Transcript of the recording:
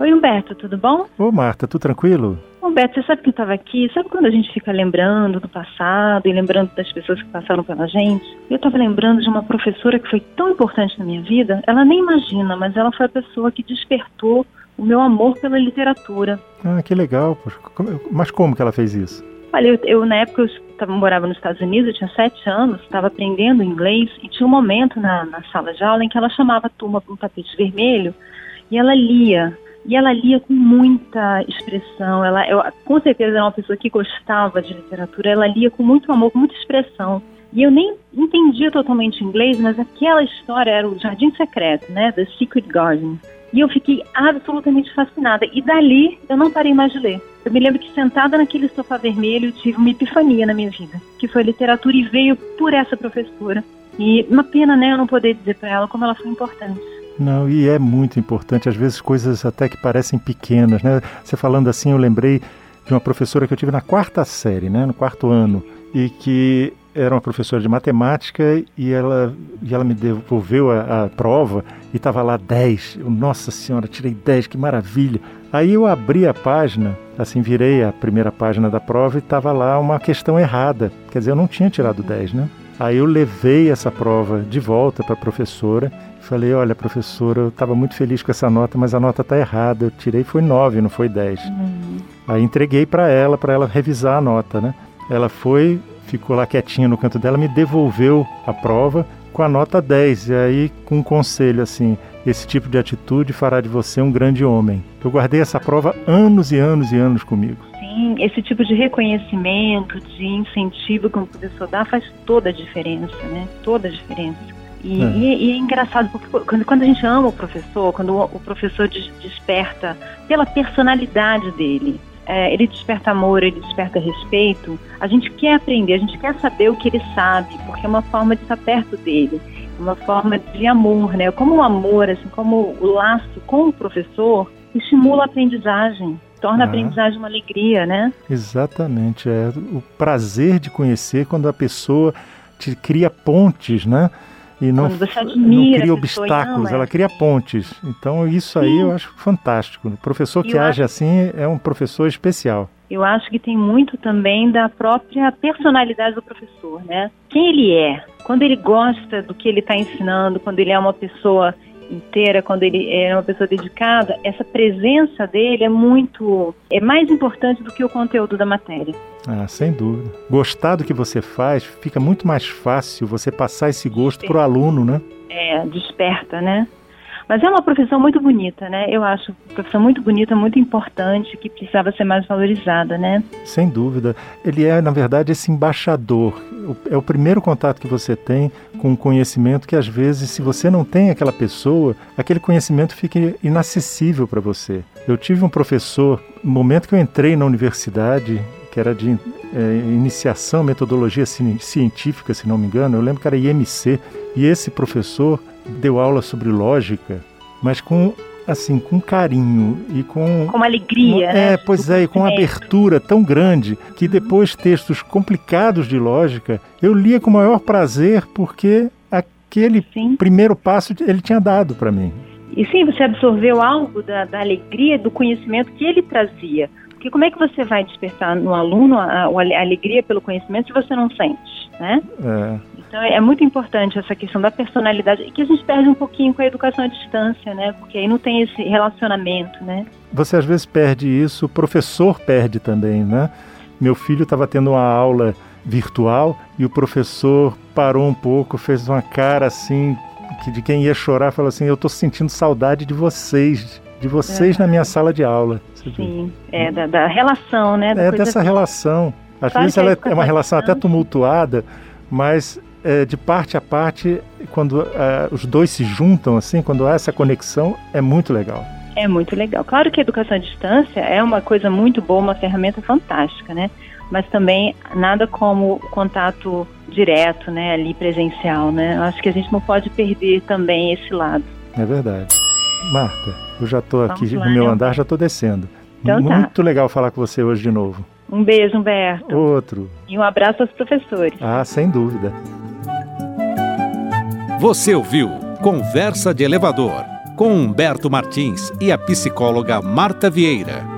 Oi, Humberto, tudo bom? Ô, Marta, tudo tranquilo? Humberto, você sabe que eu estava aqui? Sabe quando a gente fica lembrando do passado e lembrando das pessoas que passaram pela gente? Eu estava lembrando de uma professora que foi tão importante na minha vida, ela nem imagina, mas ela foi a pessoa que despertou o meu amor pela literatura. Ah, que legal. Mas como que ela fez isso? Olha, eu, eu na época eu tava, morava nos Estados Unidos, eu tinha sete anos, estava aprendendo inglês e tinha um momento na, na sala de aula em que ela chamava a turma para um tapete vermelho e ela lia e ela lia com muita expressão. Ela, eu, com certeza, era uma pessoa que gostava de literatura. Ela lia com muito amor, com muita expressão. E eu nem entendia totalmente inglês, mas aquela história era o Jardim Secreto, né? The Secret Garden. E eu fiquei absolutamente fascinada. E dali eu não parei mais de ler. Eu me lembro que sentada naquele sofá vermelho tive uma epifania na minha vida, que foi literatura e veio por essa professora. E uma pena, né, eu não poder dizer para ela como ela foi importante. Não, e é muito importante, às vezes coisas até que parecem pequenas, né? Você falando assim, eu lembrei de uma professora que eu tive na quarta série, né, no quarto ano, e que era uma professora de matemática e ela, e ela me devolveu a, a prova e estava lá 10. Nossa Senhora, tirei 10, que maravilha. Aí eu abri a página, assim, virei a primeira página da prova e estava lá uma questão errada. Quer dizer, eu não tinha tirado 10, né? Aí eu levei essa prova de volta para a professora Falei, olha, professora, eu estava muito feliz com essa nota, mas a nota está errada. Eu tirei foi 9, não foi 10. Uhum. Aí entreguei para ela, para ela revisar a nota, né? Ela foi, ficou lá quietinha no canto dela, me devolveu a prova com a nota 10. E aí, com um conselho assim: esse tipo de atitude fará de você um grande homem. Eu guardei essa prova anos e anos e anos comigo. Sim, esse tipo de reconhecimento, de incentivo que um professor dá faz toda a diferença, né? Toda a diferença. E é. E, e é, engraçado, porque quando, quando, a gente ama o professor, quando o, o professor des, desperta pela personalidade dele, é, ele desperta amor, ele desperta respeito, a gente quer aprender, a gente quer saber o que ele sabe, porque é uma forma de estar perto dele, é uma forma de amor, né? Como o amor, assim, como o laço com o professor estimula a aprendizagem, torna ah. a aprendizagem uma alegria, né? Exatamente, é o prazer de conhecer quando a pessoa te cria pontes, né? E não, não cria obstáculos, ela cria pontes. Então isso aí Sim. eu acho fantástico. O professor que eu age acho... assim é um professor especial. Eu acho que tem muito também da própria personalidade do professor, né? Quem ele é, quando ele gosta do que ele está ensinando, quando ele é uma pessoa inteira, quando ele é uma pessoa dedicada, essa presença dele é muito é mais importante do que o conteúdo da matéria. Ah, sem dúvida. Gostar do que você faz fica muito mais fácil você passar esse gosto para o aluno, né? É, desperta, né? Mas é uma profissão muito bonita, né? Eu acho uma profissão muito bonita, muito importante, que precisava ser mais valorizada, né? Sem dúvida. Ele é, na verdade, esse embaixador. É o primeiro contato que você tem com um conhecimento que, às vezes, se você não tem aquela pessoa, aquele conhecimento fica inacessível para você. Eu tive um professor, no momento que eu entrei na universidade, que era de é, iniciação, metodologia científica, se não me engano, eu lembro que era IMC, e esse professor deu aula sobre lógica, mas com assim, com carinho e com com alegria, uma, né? É, pois é, e com uma abertura tão grande que depois textos complicados de lógica eu lia com o maior prazer porque aquele sim. primeiro passo ele tinha dado para mim. E sim, você absorveu algo da, da alegria, do conhecimento que ele trazia. Porque como é que você vai despertar no aluno a, a, a alegria pelo conhecimento se você não sente, né? É. Então é muito importante essa questão da personalidade, que a gente perde um pouquinho com a educação à distância, né? Porque aí não tem esse relacionamento, né? Você às vezes perde isso, o professor perde também, né? Meu filho estava tendo uma aula virtual e o professor parou um pouco, fez uma cara assim que de quem ia chorar, falou assim: "Eu estou sentindo saudade de vocês, de vocês é. na minha sala de aula". Sim, é da, da relação, né? Da é dessa assim. relação. Às vezes ela é, é uma relação até tumultuada, mas é, de parte a parte, quando é, os dois se juntam, assim, quando há essa conexão, é muito legal. É muito legal. Claro que a educação à distância é uma coisa muito boa, uma ferramenta fantástica, né? Mas também nada como contato direto, né, ali presencial, né? Acho que a gente não pode perder também esse lado. É verdade. Marta, eu já estou aqui lá, no meu andar, já estou descendo. Então, tá. muito tá. legal falar com você hoje de novo. Um beijo, Humberto. Outro. E um abraço aos professores. Ah, sem dúvida. Você ouviu Conversa de Elevador com Humberto Martins e a psicóloga Marta Vieira.